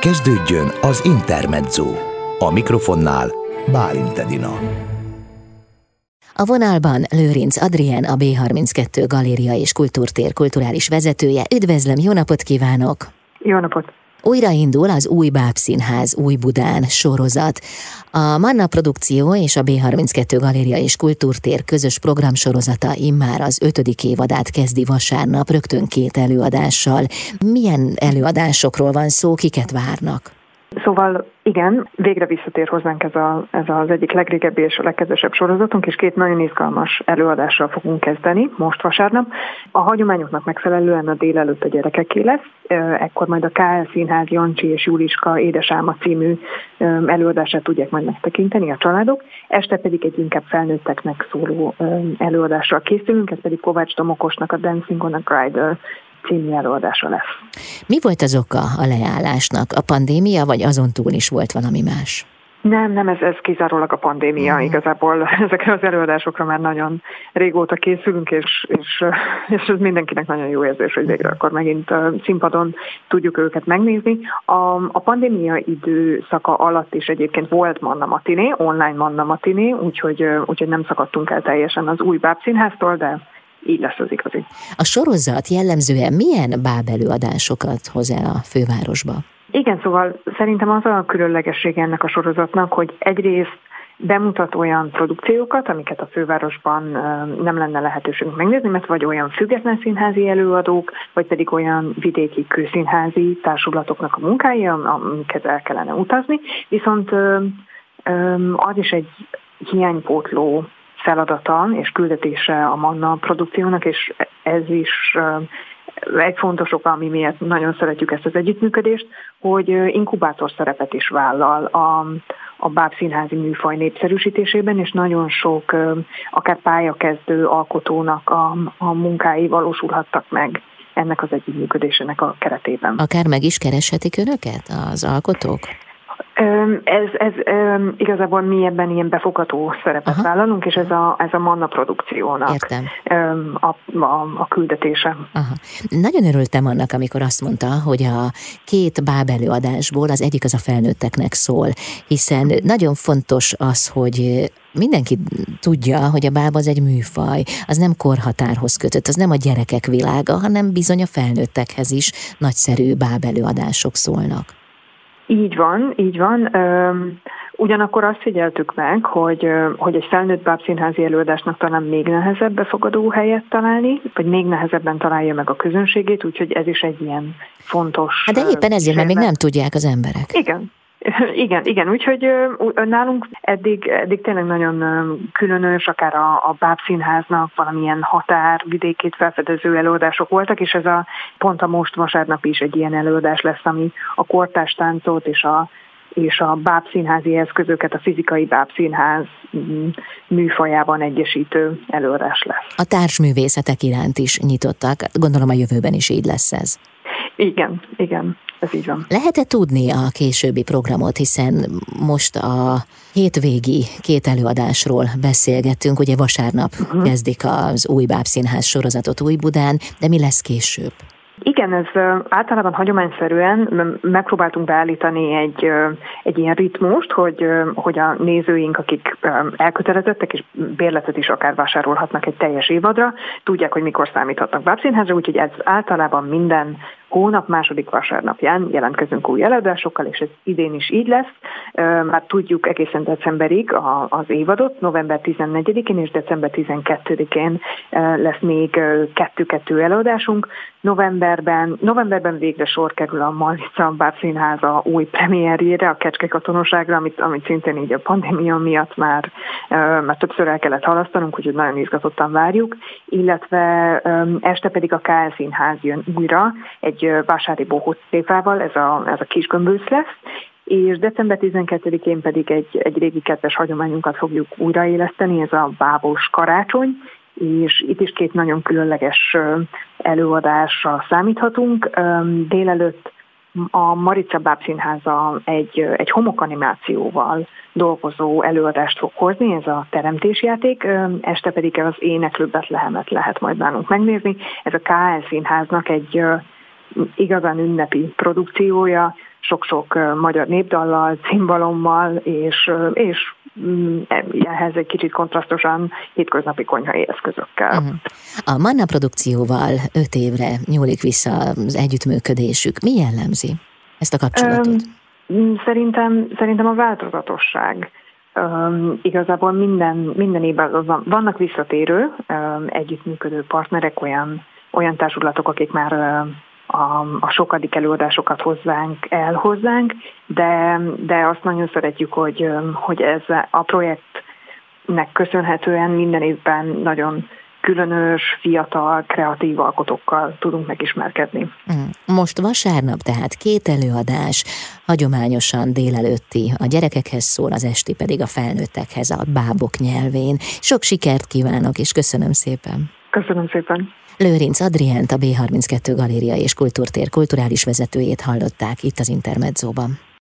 Kezdődjön az Intermezzo. A mikrofonnál Bálint Edina. A vonalban Lőrinc Adrien, a B32 Galéria és Kultúrtér kulturális vezetője. Üdvözlöm, jó napot kívánok! Jó napot! Újraindul az Új Bábszínház Új Budán sorozat. A Manna Produkció és a B32 Galéria és Kultúrtér közös programsorozata immár az ötödik évadát kezdi vasárnap, rögtön két előadással. Milyen előadásokról van szó, kiket várnak? Szóval igen, végre visszatér hozzánk ez, a, ez az egyik legrégebbi és a legkedvesebb sorozatunk, és két nagyon izgalmas előadással fogunk kezdeni most vasárnap. A hagyományoknak megfelelően a délelőtt a gyerekeké lesz, ekkor majd a KL Színház Jancsi és Júliska Édesálma című előadását tudják majd megtekinteni a családok, este pedig egy inkább felnőtteknek szóló előadással készülünk, ez pedig Kovács Tomokosnak a Dancing on a Grider című előadása lesz. Mi volt az oka a leállásnak? A pandémia, vagy azon túl is volt valami más? Nem, nem, ez, ez kizárólag a pandémia. Mm. Igazából ezekre az előadásokra már nagyon régóta készülünk, és, és, és ez mindenkinek nagyon jó érzés, hogy végre akkor megint színpadon tudjuk őket megnézni. A, a pandémia időszaka alatt is egyébként volt Manna Matiné, online Manna Matiné, úgyhogy, úgyhogy nem szakadtunk el teljesen az új bábszínháztól, de így lesz az igazi. A sorozat jellemzően milyen bábelőadásokat hoz el a fővárosba? Igen, szóval szerintem az a különlegesség ennek a sorozatnak, hogy egyrészt bemutat olyan produkciókat, amiket a fővárosban nem lenne lehetőségünk megnézni, mert vagy olyan független színházi előadók, vagy pedig olyan vidéki kőszínházi társulatoknak a munkái, amiket el kellene utazni. Viszont az is egy hiánypótló feladata és küldetése a Manna produkciónak, és ez is egy fontos oka, ami miatt nagyon szeretjük ezt az együttműködést, hogy inkubátor szerepet is vállal a, a báb színházi műfaj népszerűsítésében, és nagyon sok akár pályakezdő alkotónak a, a munkái valósulhattak meg ennek az együttműködésének a keretében. Akár meg is kereshetik önöket az alkotók? Ez, ez igazából mi ebben ilyen befogadó szerepet Aha. vállalunk, és ez a, ez a Manna produkciónak Értem. A, a, a küldetése. Aha. Nagyon örültem annak, amikor azt mondta, hogy a két báb előadásból az egyik az a felnőtteknek szól, hiszen nagyon fontos az, hogy mindenki tudja, hogy a báb az egy műfaj, az nem korhatárhoz kötött, az nem a gyerekek világa, hanem bizony a felnőttekhez is nagyszerű báb előadások szólnak. Így van, így van. Ugyanakkor azt figyeltük meg, hogy, hogy egy felnőtt bábszínházi előadásnak talán még nehezebb befogadó helyet találni, vagy még nehezebben találja meg a közönségét, úgyhogy ez is egy ilyen fontos... Hát de éppen ezért, mert még nem tudják az emberek. Igen, igen, igen, úgyhogy nálunk eddig, eddig tényleg nagyon különös, akár a, a bábszínháznak valamilyen határvidékét felfedező előadások voltak, és ez a pont a most vasárnap is egy ilyen előadás lesz, ami a kortás táncot és a és a bábszínházi eszközöket a fizikai bábszínház mm, műfajában egyesítő előadás lesz. A társművészetek iránt is nyitottak, gondolom a jövőben is így lesz ez. Igen, igen ez így van. Lehet-e tudni a későbbi programot, hiszen most a hétvégi két előadásról beszélgettünk, ugye vasárnap uh-huh. kezdik az új bábszínház sorozatot Új Budán, de mi lesz később? Igen, ez általában hagyományszerűen megpróbáltunk beállítani egy, egy ilyen ritmust, hogy, hogy a nézőink, akik elkötelezettek és bérletet is akár vásárolhatnak egy teljes évadra, tudják, hogy mikor számíthatnak bábszínházra, úgyhogy ez általában minden hónap második vasárnapján jelentkezünk új előadásokkal, és ez idén is így lesz. Már tudjuk egészen decemberig az évadot, november 14-én és december 12-én lesz még kettő-kettő előadásunk. Novemberben, novemberben végre sor kerül a Malica Bár Színháza új premierjére, a Kecske katonoságra, amit, amit szintén így a pandémia miatt már, már többször el kellett halasztanunk, úgyhogy nagyon izgatottan várjuk, illetve este pedig a KL Színház jön újra, egy egy vásári bohócépával, ez a, ez a kis gömbösz lesz, és december 12-én pedig egy, egy régi kedves hagyományunkat fogjuk újraéleszteni, ez a bábos karácsony, és itt is két nagyon különleges előadásra számíthatunk. Délelőtt a Marica Bábszínháza egy, egy homokanimációval dolgozó előadást fog hozni, ez a teremtésjáték, este pedig az éneklő Betlehemet lehet majd nálunk megnézni. Ez a KL Színháznak egy igazán ünnepi produkciója, sok-sok magyar népdallal, cimbalommal, és, és mm, ehhez egy kicsit kontrasztosan hétköznapi konyhai eszközökkel. Uh-huh. A Manna produkcióval öt évre nyúlik vissza az együttműködésük. Mi jellemzi ezt a kapcsolatot? Szerintem, szerintem a változatosság. Um, igazából minden, minden évben vannak visszatérő um, együttműködő partnerek, olyan, olyan társulatok, akik már a, a sokadik előadásokat hozzánk el hozzánk, de, de azt nagyon szeretjük, hogy, hogy ez a projektnek köszönhetően minden évben nagyon különös, fiatal, kreatív alkotókkal tudunk megismerkedni. Mm. Most vasárnap tehát két előadás, hagyományosan délelőtti a gyerekekhez szól, az esti pedig a felnőttekhez a bábok nyelvén. Sok sikert kívánok, és köszönöm szépen! Köszönöm szépen! Lőrinc Adriánt, a B32 Galéria és Kultúrtér kulturális vezetőjét hallották itt az Intermedzóban.